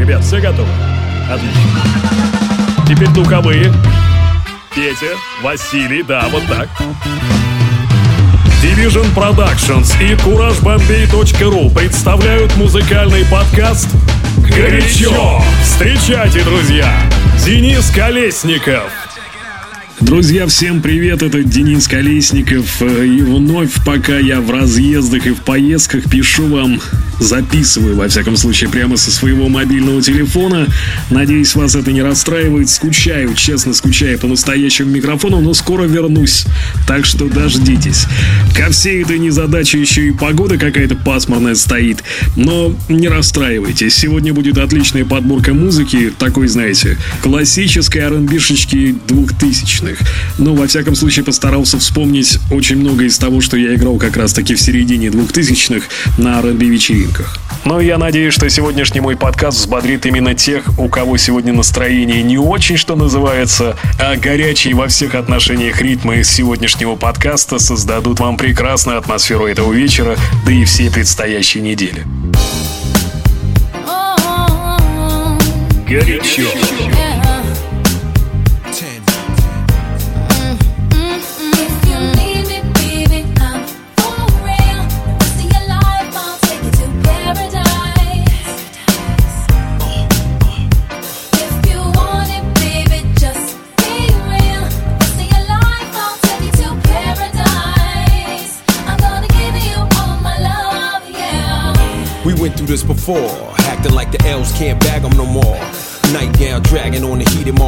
Ребят, все готовы? Отлично. Теперь духовые. Петя, Василий, да, вот так. Division Productions и CourageBombay.ru представляют музыкальный подкаст «Горячо». Встречайте, друзья, Денис Колесников. Друзья, всем привет, это Денис Колесников. И вновь, пока я в разъездах и в поездках, пишу вам записываю, во всяком случае, прямо со своего мобильного телефона. Надеюсь, вас это не расстраивает. Скучаю, честно скучаю по настоящему микрофону, но скоро вернусь. Так что дождитесь. Ко всей этой незадаче еще и погода какая-то пасмурная стоит. Но не расстраивайтесь. Сегодня будет отличная подборка музыки, такой, знаете, классической R&B-шечки двухтысячных. Но, во всяком случае, постарался вспомнить очень много из того, что я играл как раз-таки в середине двухтысячных на R&B вечеринках вечеринках. Но я надеюсь, что сегодняшний мой подкаст взбодрит именно тех, у кого сегодня настроение не очень, что называется, а горячие во всех отношениях ритмы сегодняшнего подкаста создадут вам прекрасную атмосферу этого вечера, да и всей предстоящей недели. Горячо. Acting like the elves can't bag them no more. Nightgown dragging on the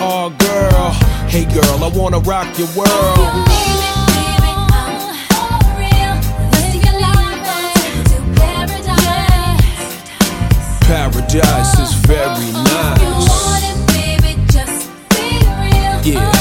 oh girl, hey girl, I wanna rock your world. Paradise is very nice. Yeah.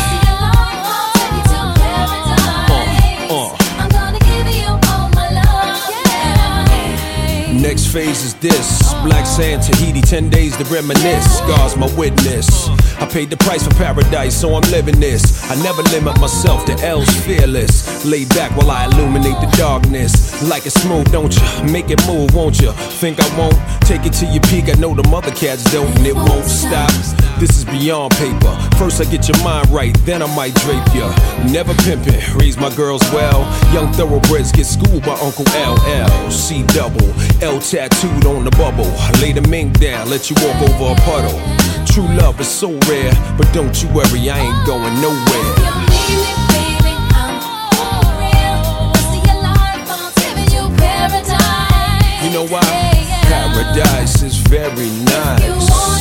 Next phase is this. Black sand, Tahiti, 10 days to reminisce. God's my witness. I paid the price for paradise, so I'm living this. I never limit myself, the L's fearless. Lay back while I illuminate the darkness. Like it smooth, don't you? Make it move, won't you? Think I won't? Take it to your peak, I know the mother cats don't, and it won't stop. This is beyond paper. First I get your mind right, then I might drape ya. Never pimpin', raise my girls well. Young thoroughbreds get schooled by Uncle LL. C double, L tattooed on the bubble. Lay the mink down, let you walk over a puddle. True love is so rare, but don't you worry, I ain't going nowhere. You know why? Paradise is very nice.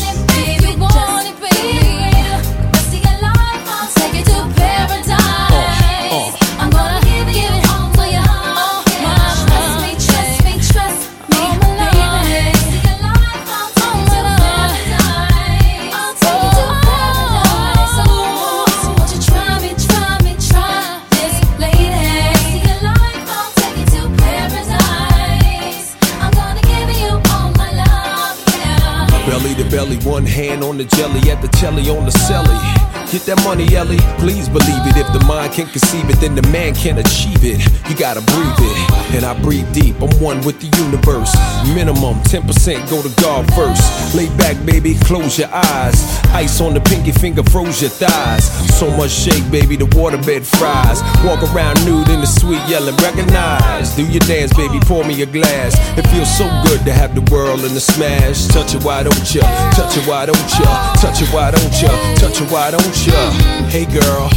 Belly to belly, one hand on the jelly, at the telly on the celly. Get that money, Ellie. Please believe it. If the mind can conceive it, then the man can achieve it. You gotta breathe it, and I breathe deep. I'm one with the universe. Minimum 10% go to God first. Lay back, baby, close your eyes. Ice on the pinky finger, froze your thighs. So much shake, baby, the waterbed fries. Walk around nude in the sweet yelling, recognize. Do your dance, baby, pour me a glass. It feels so good to have the world in the smash. Touch it, why don't ya? Touch it, why don't ya? Touch it, why don't ya? Touch it, why don't ya? Hey girl,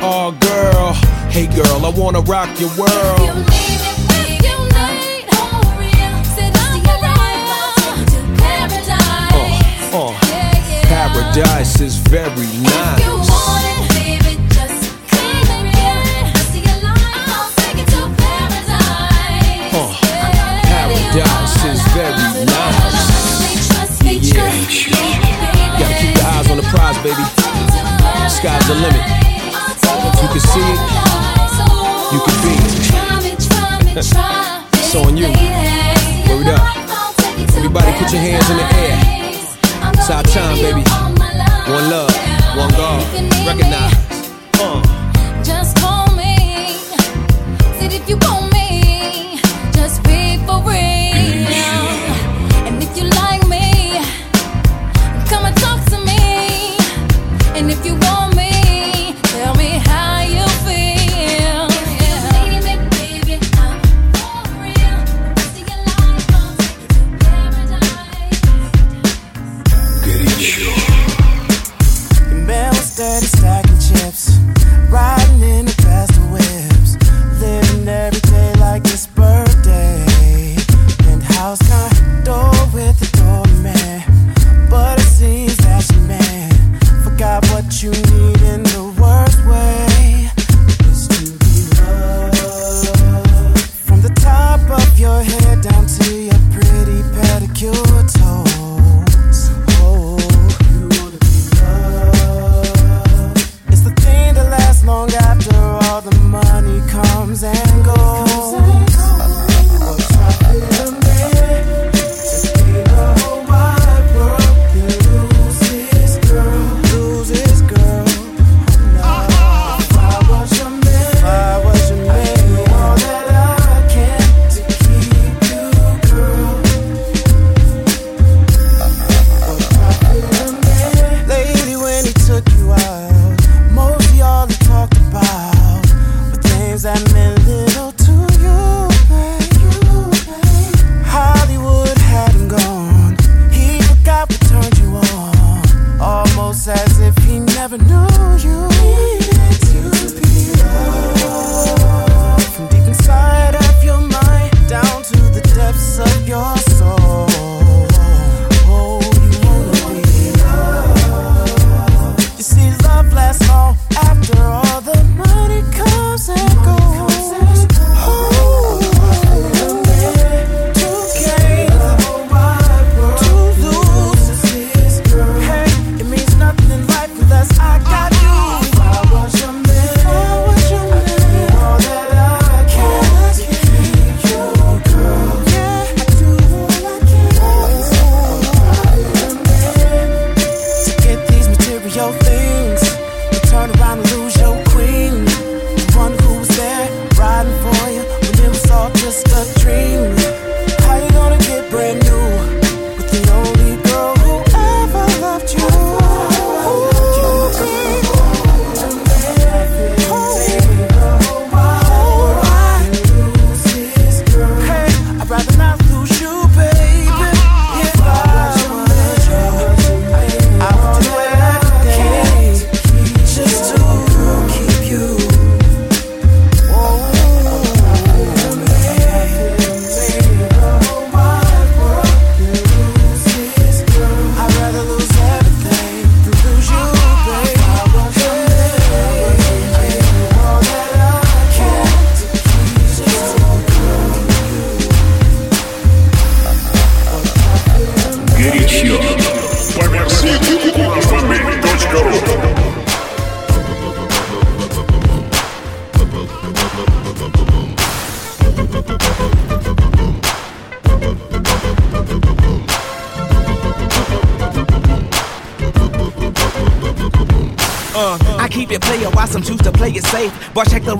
oh girl, hey girl, I wanna rock your world. Uh, paradise is very nice. Uh, paradise is very nice. Yeah. Gotta keep your eyes on the prize, baby. Sky's the limit. You can see it, you can be it. it's on you. Word up. Everybody put your hands in the air. It's our time, baby. One love, one God. Recognize.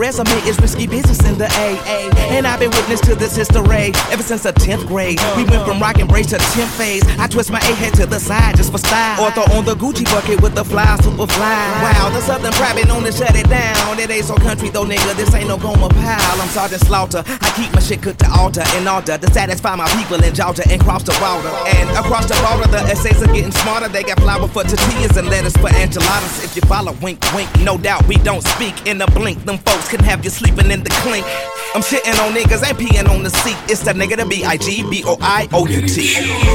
Resume, it's risky business in the AA. And I've been witness to this history ever since the 10th grade. We went from rock and brace to 10th phase. I twist my A head to the side just for style. Or throw on the Gucci bucket with the fly, super fly. Wow, the Southern been known to shut it down. It ain't so country though, nigga. This ain't no Gomer Pyle. I'm Sergeant Slaughter. I keep my shit cooked to altar and altar to satisfy my people in Georgia and cross the border. And across the border, the essays are getting smarter. They got flour for tortillas and lettuce for enchiladas. If you follow, wink, wink. No doubt we don't speak in a blink. Them folks can have you sleeping in the clink. I'm shitting on niggas, ain't peeing on the seat. It's the nigga, the B-I-G, B-O-I-O-U-T.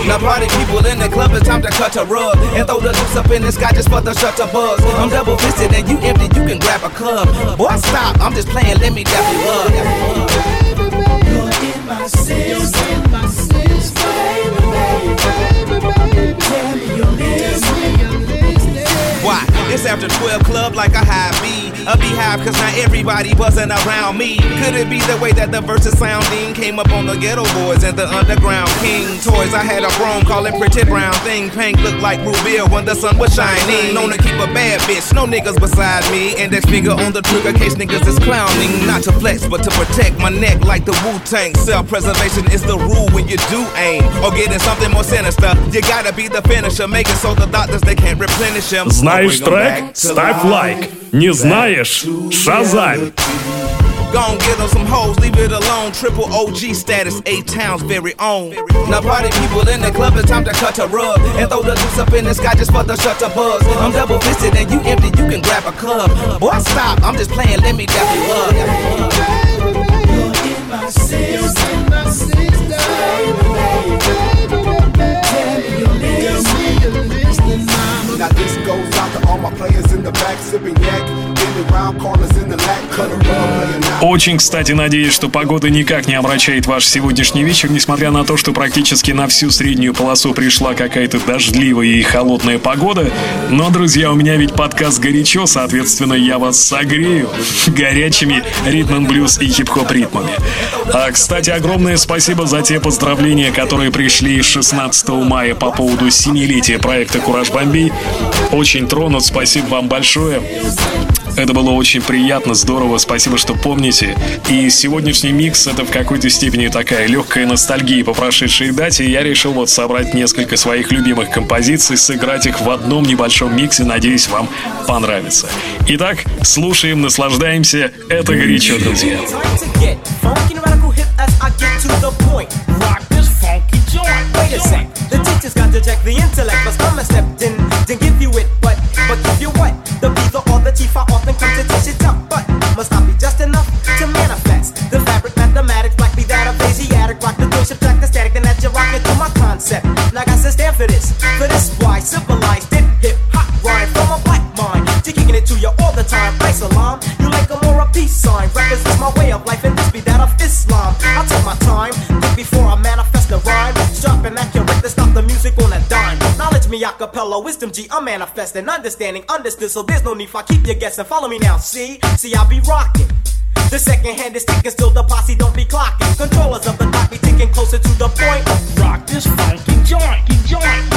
Now party people in the club, it's time to cut a rug. And throw the loose up in the sky just for the shutter buzz. I'm double fisted and you empty, you can grab a club. Boy, stop, I'm just playing, let me dap you up. in my system. In my system. Baby, baby, baby, It's after 12 club like a high B. A beehive, cause not everybody buzzing around me. Could it be the way that the verses sounding came up on the Geto Boys and the underground king? Toys, I had a chrome calling pretty brown thing. Pink looked like Rubio when the sun was shining. Known to keep a bad bitch, no niggas beside me. Index finger on the trigger case niggas is clowning. Not to flex, but to protect my neck like the Wu Tang. Self preservation is the rule when you do aim. Or getting something more sinister. You gotta be the finisher. Make it so the doctors they can't replenish him. Знаешь, трек? Ставь лайк. Не знаешь? Шазам. Gon' get them some hoes, leave it alone. Triple OG status, eight towns very own. Now party people in the club, it's time to cut a rug and throw the juice up in the sky just for the shutter buzz. I'm double fisted and you empty, you can grab a club. Boy, stop, I'm just playing, let me dap you Now this goes out to all my players in the back, sipping yak. Очень, кстати, надеюсь, что погода никак не омрачает ваш сегодняшний вечер, несмотря на то, что практически на всю среднюю полосу пришла какая-то дождливая и холодная погода. Но, друзья, у меня ведь подкаст горячо, соответственно, я вас согрею горячими ритм блюз и хип-хоп ритмами. А, кстати, огромное спасибо за те поздравления, которые пришли 16 мая по поводу семилетия проекта «Кураж Бомбей». Очень тронут, спасибо вам большое. Это было очень приятно, здорово, спасибо, что помните. И сегодняшний микс — это в какой-то степени такая легкая ностальгия по прошедшей дате. Я решил вот собрать несколько своих любимых композиций, сыграть их в одном небольшом миксе. Надеюсь, вам понравится. Итак, слушаем, наслаждаемся. Это горячо, друзья. Joint. Acapella, wisdom G, I'm manifesting, understanding, understood. So there's no need for I keep you guessing. Follow me now, see, see, I'll be rocking. The second hand is ticking, still the posse don't be clocking. Controllers of the clock be ticking closer to the point. Rock this funky joint, joint.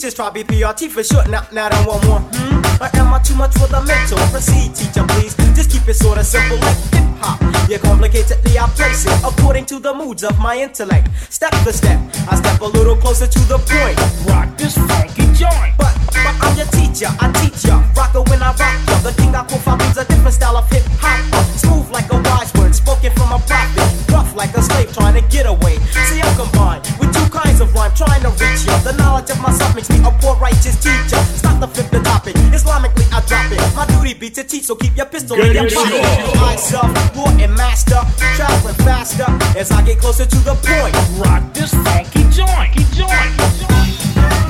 Teachers, try be PRT for short. Now, now then one more. Hmm? Or am I too much for the mental? Proceed, teacher, please. Just keep it sorta simple like hip hop. Yeah, complicatedly I place it according to the moods of my intellect. Step for step, I step a little closer to the point. Rock this funky joint. But, but I'm your teacher, I teach ya. Rocker when I rock ya. The king I profile means a different style of hip hop. Smooth like a wise word, spoken from a prophet. Rough like a slave trying to get away. See, I'm combined with two kinds of rhyme trying to reach ya. The knowledge of myself makes me a poor righteous teacher. Stop the flip the topic. Islamically, I drop it. My duty be to teach, so keep your pistol in your pocket. Myself, Lord and Master, traveling faster as I get closer to the point. Rock this funky joint, joint, joint.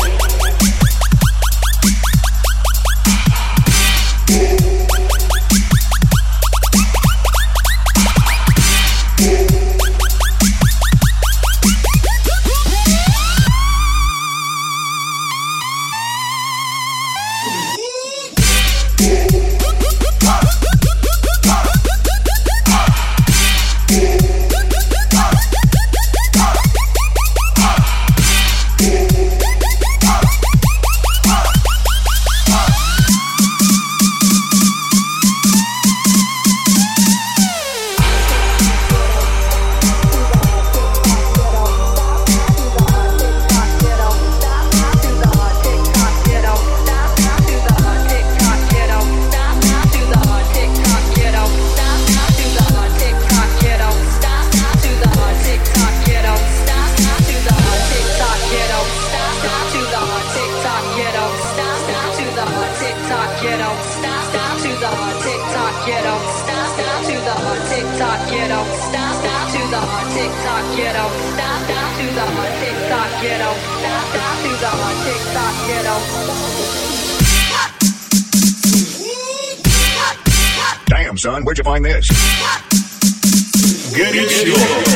It's it.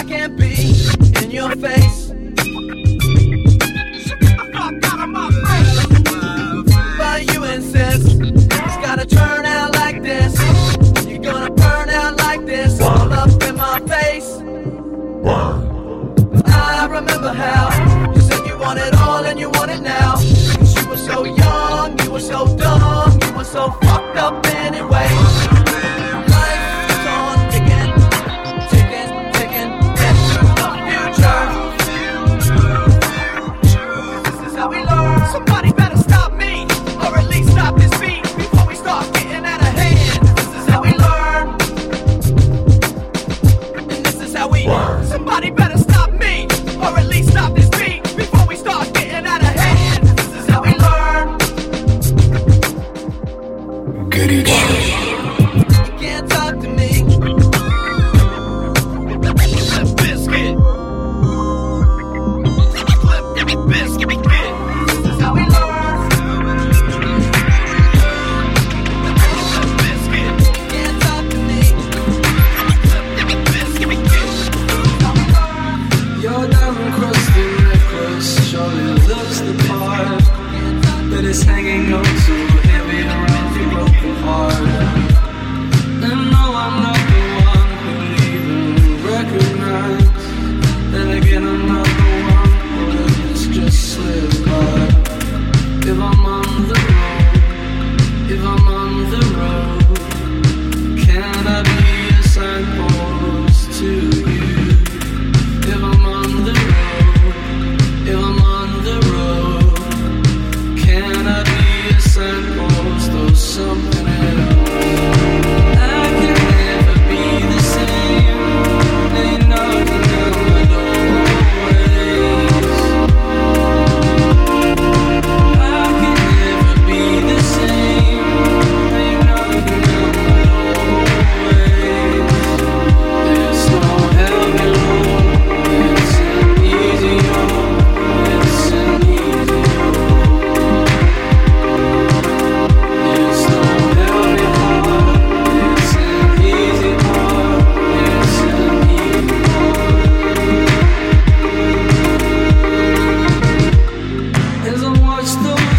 I can watch the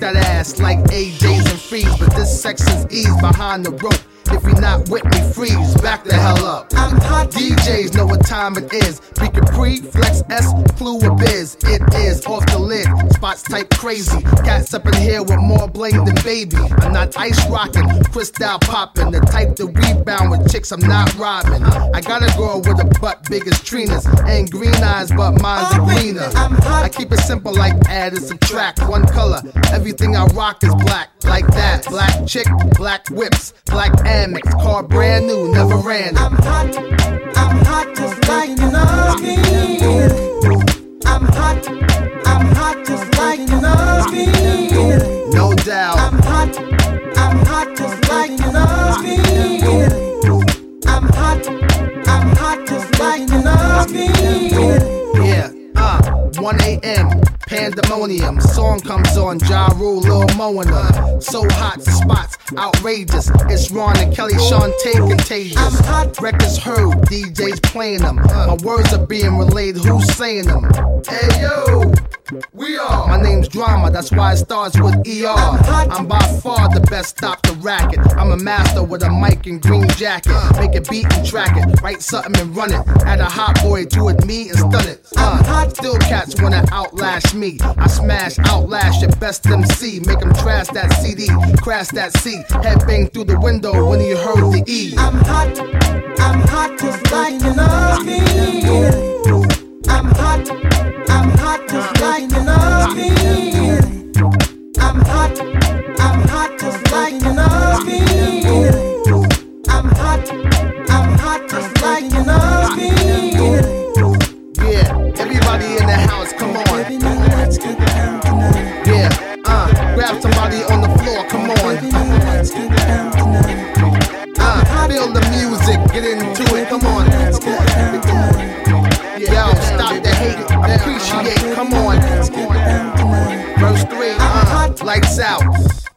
that ass like AJ's and freeze. But this section's ease behind the rope. You're not with me, freeze, back the hell up. I'm hot. DJs know what time it is. Pre Capri, Flex S, Fluid Biz. It is off the lid, spots type crazy. Cats up in here with more bling than baby. I'm not ice rocking, crystal popping. The type to rebound with chicks, I'm not robbing. I got a girl with a butt big as Trina's. Ain't green eyes, but mine's are greener. I keep it simple like add and subtract. One color, everything I rock is black. Like that, black chick, black whips, black Amex, car brand new, never ran. I'm hot, I'm hot just like you know me. I'm hot, I'm hot just like you know me. No doubt. I'm hot, I'm hot just like you know me. I'm hot, I'm hot just like you know me. Yeah, uh, 1 a.m. Pandemonium, song comes on, Ja Rule, Lil Moana. So hot, spots outrageous. It's Ron and Kelly, Sean Tate contagious. I'm hot records heard, DJs playing them. My words are being relayed, who's saying them? Hey yo, we are. My name's Drama, that's why it starts with ER. I'm by far the best, stop the racket. I'm a master with a mic and green jacket. Make a beat and track it, write something and run it. Add a hot boy to it, me and stun it. Uh, still cats wanna outlast me. I smash, outlast your best MC. Make them trash that CD, crash that C. Head bang through the window when you heard the E. I'm hot, I'm hot just like you know me. I'm hot, I'm hot just like you know me. I'm hot, I'm hot just like you know me. I'm hot, I'm hot just like you know me. Yeah, everybody in the house, come on. Yeah, uh, grab somebody on the floor, come on. Uh, feel the music, get into it, come on. Yo, stop the hate, appreciate, come on. Verse 3, uh, lights out.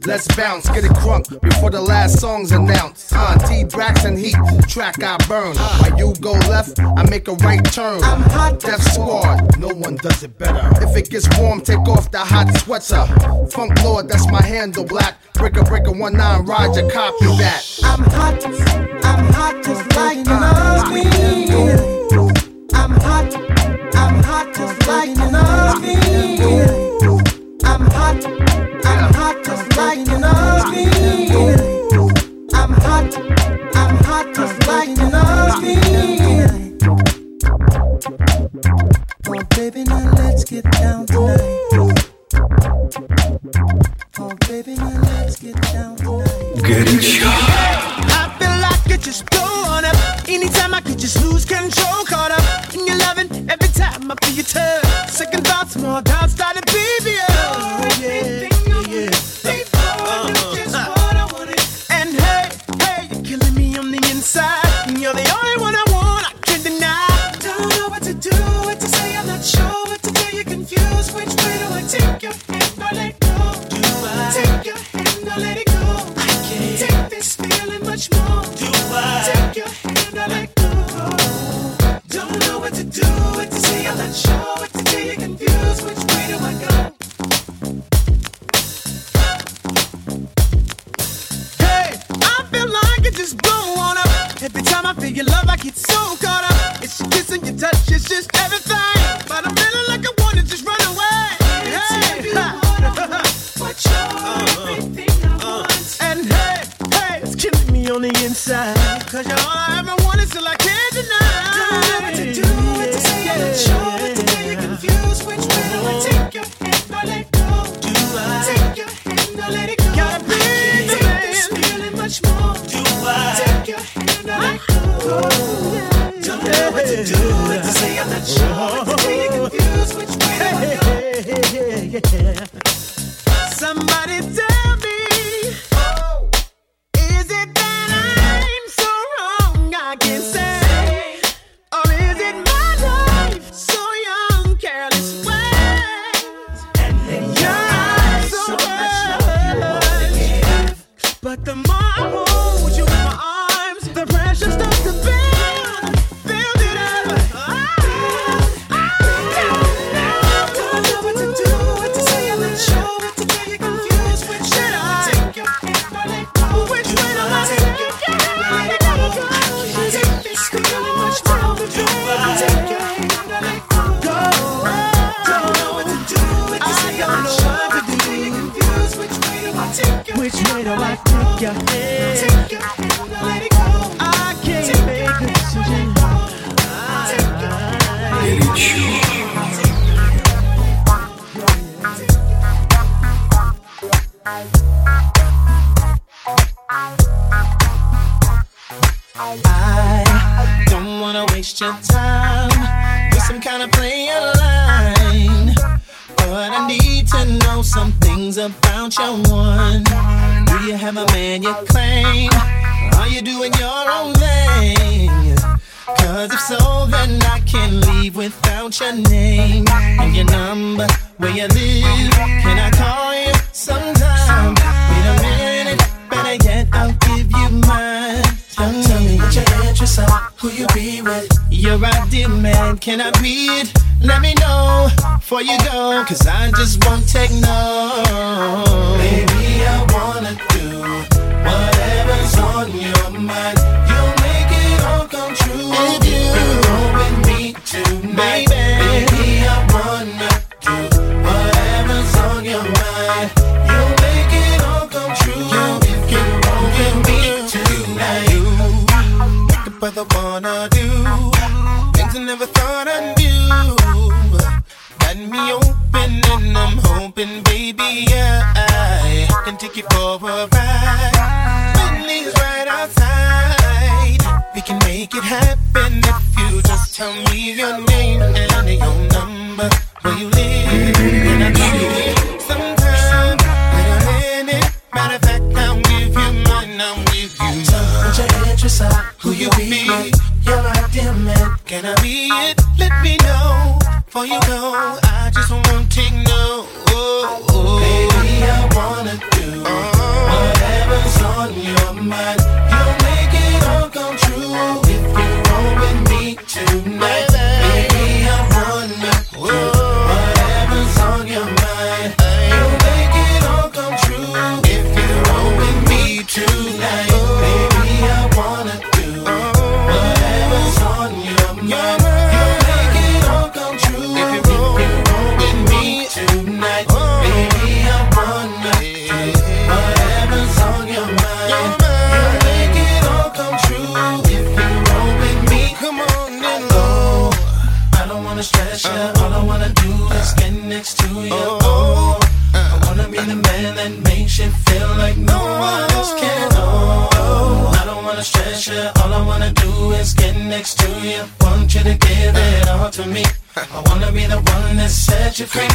Let's bounce, get it crunk before the last song's announced. Uh, T Braxton Heat, track I burn. While you go left, I make a right turn. I'm hot, Death Squad, no one does it better. If it gets warm, take off the hot sweater. Funk Lord, that's my handle, black. Breaker, breaker, one nine, Roger, copy that. I'm hot, I'm hot, just like know. I'm hot, I'm hot, just like you know me. I'm hot, I'm hot, just like you know me. I'm hot, I'm hot, just like you know me. Oh, baby, now let's get down tonight. Oh, baby, now let's get down tonight. Горячо. Like just go on up. Anytime I could just lose control, caught up in your loving. Every time I feel your touch, second thoughts, more doubts started do, what to what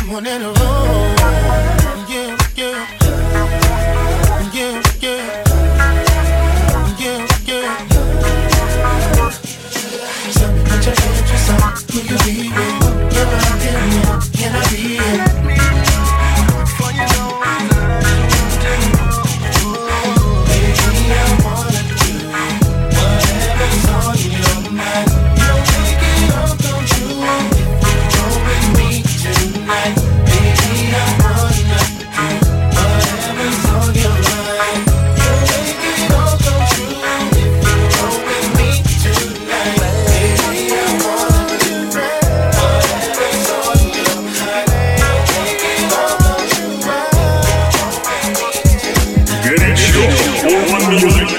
One in a oh. row. you.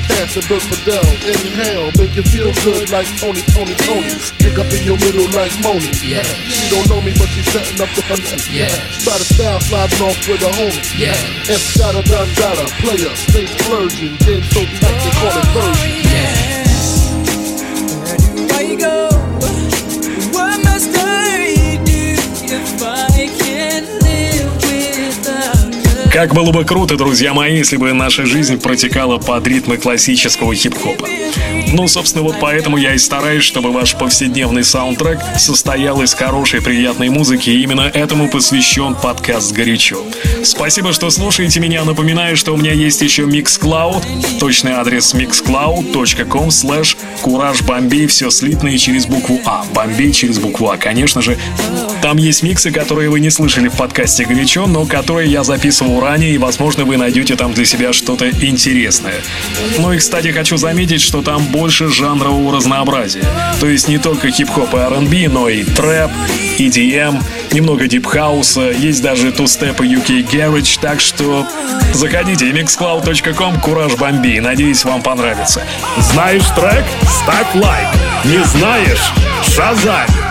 And cash than Bert Fidel. Inhale, make you feel good like Tony, Tony, Tony. Pick up in your middle like Moni. Yeah. She don't know me, but she's setting up the hunting. Yeah. Try to style sliding off with a homie. Yeah. Escada, Dundada, player, stay splurging. Game so tight, they call it version. Where Как было бы круто, друзья мои, если бы наша жизнь протекала под ритмы классического хип-хопа. Ну, собственно, вот поэтому я и стараюсь, чтобы ваш повседневный саундтрек состоял из хорошей, приятной музыки, и именно этому посвящен подкаст «Горячо». Спасибо, что слушаете меня. Напоминаю, что у меня есть еще Mixcloud. Точный адрес mixcloud.com slash Кураж Бомбей. Все слитно и через букву А. Бомбей через букву А, конечно же. Там есть миксы, которые вы не слышали в подкасте «Горячо», но которые я записывал ранее, и, возможно, вы найдете там для себя что-то интересное. Ну и, кстати, хочу заметить, что там больше жанрового разнообразия. То есть не только хип-хоп и R&B, но и трэп, EDM, немного дипхауса, есть даже тустеп и UK Garage, так что заходите mixcloud.com, Кураж Бомби, надеюсь, вам понравится. Знаешь трек? Ставь лайк. Не знаешь? Шазай.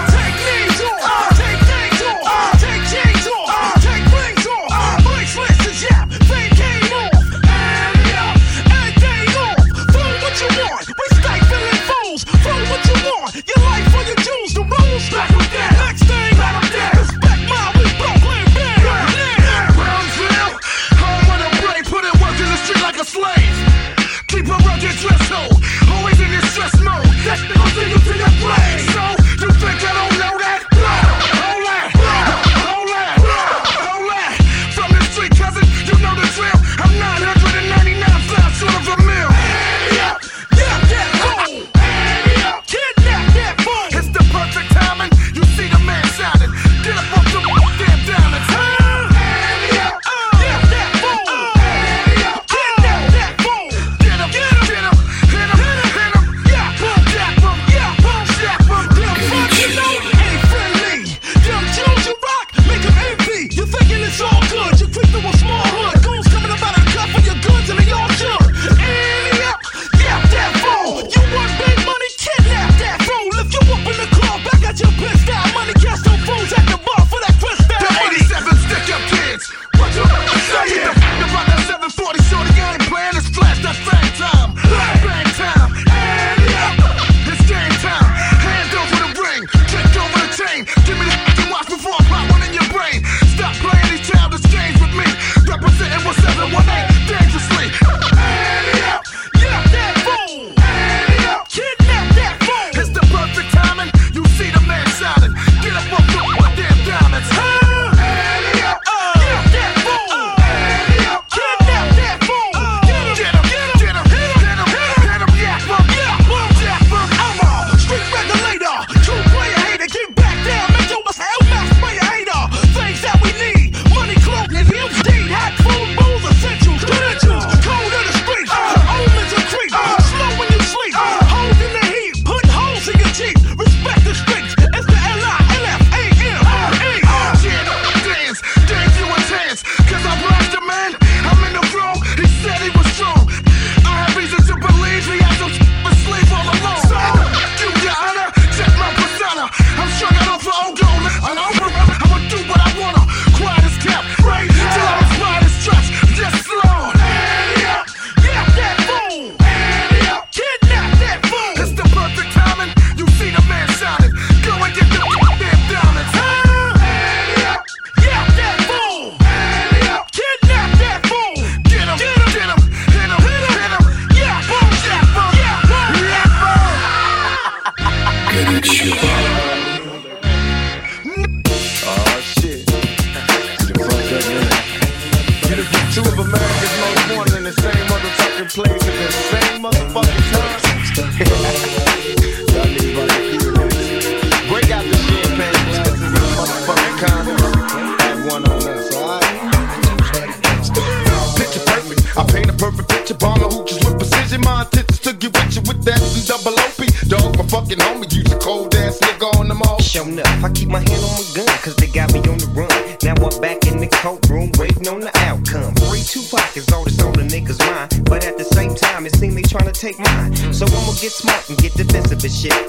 Dress always in your stress mode. That's the to your grave.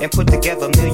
and put together millions.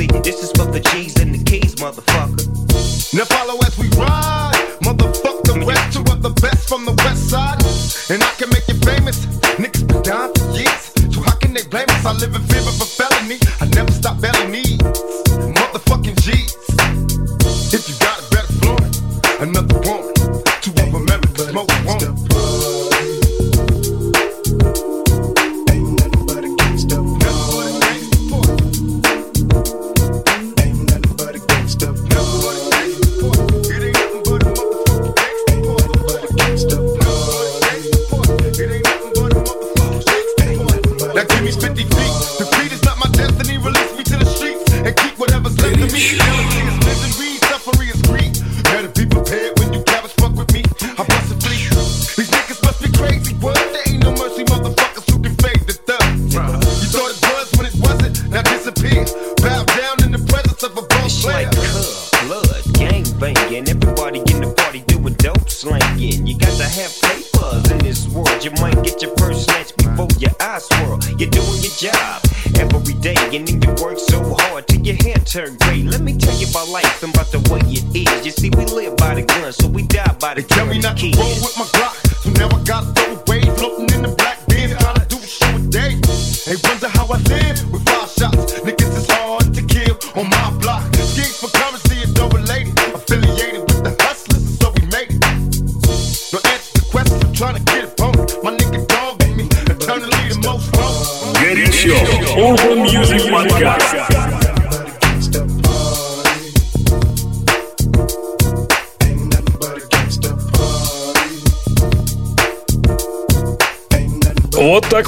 see, this is for the G's and the keys, motherfucker. Now follow as we ride, motherfucker. The rest, two of the best from the west side. And I can make you famous. Niggas been down for years, so how can they blame us? I live in fear.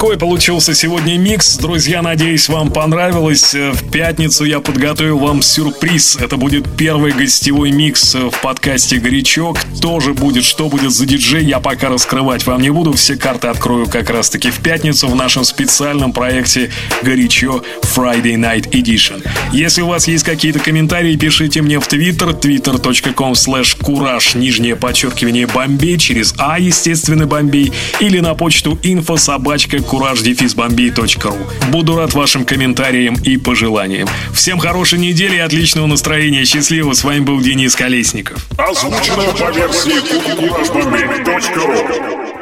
такой получился сегодня микс. Друзья, надеюсь, вам понравилось. Э, в пятницу я подготовил вам сюрприз. Это будет первый гостевой микс э, в подкасте «Горячок». Тоже будет, что будет за диджей, я пока раскрывать вам не буду. Все карты открою как раз-таки в пятницу в нашем специальном проекте «Горячо Friday Night Edition». Если у вас есть какие-то комментарии, пишите мне в Twitter, twitter.com slash кураж, нижнее подчеркивание Бомбей, через А, естественно, Бомбей, или на почту info собачка courage-bombi.ru. Буду рад вашим комментариям и пожеланиям. Всем хорошей недели и отличного настроения. Счастливо. С вами был Денис Колесников. Озвучено по версии courage-bombi.ru.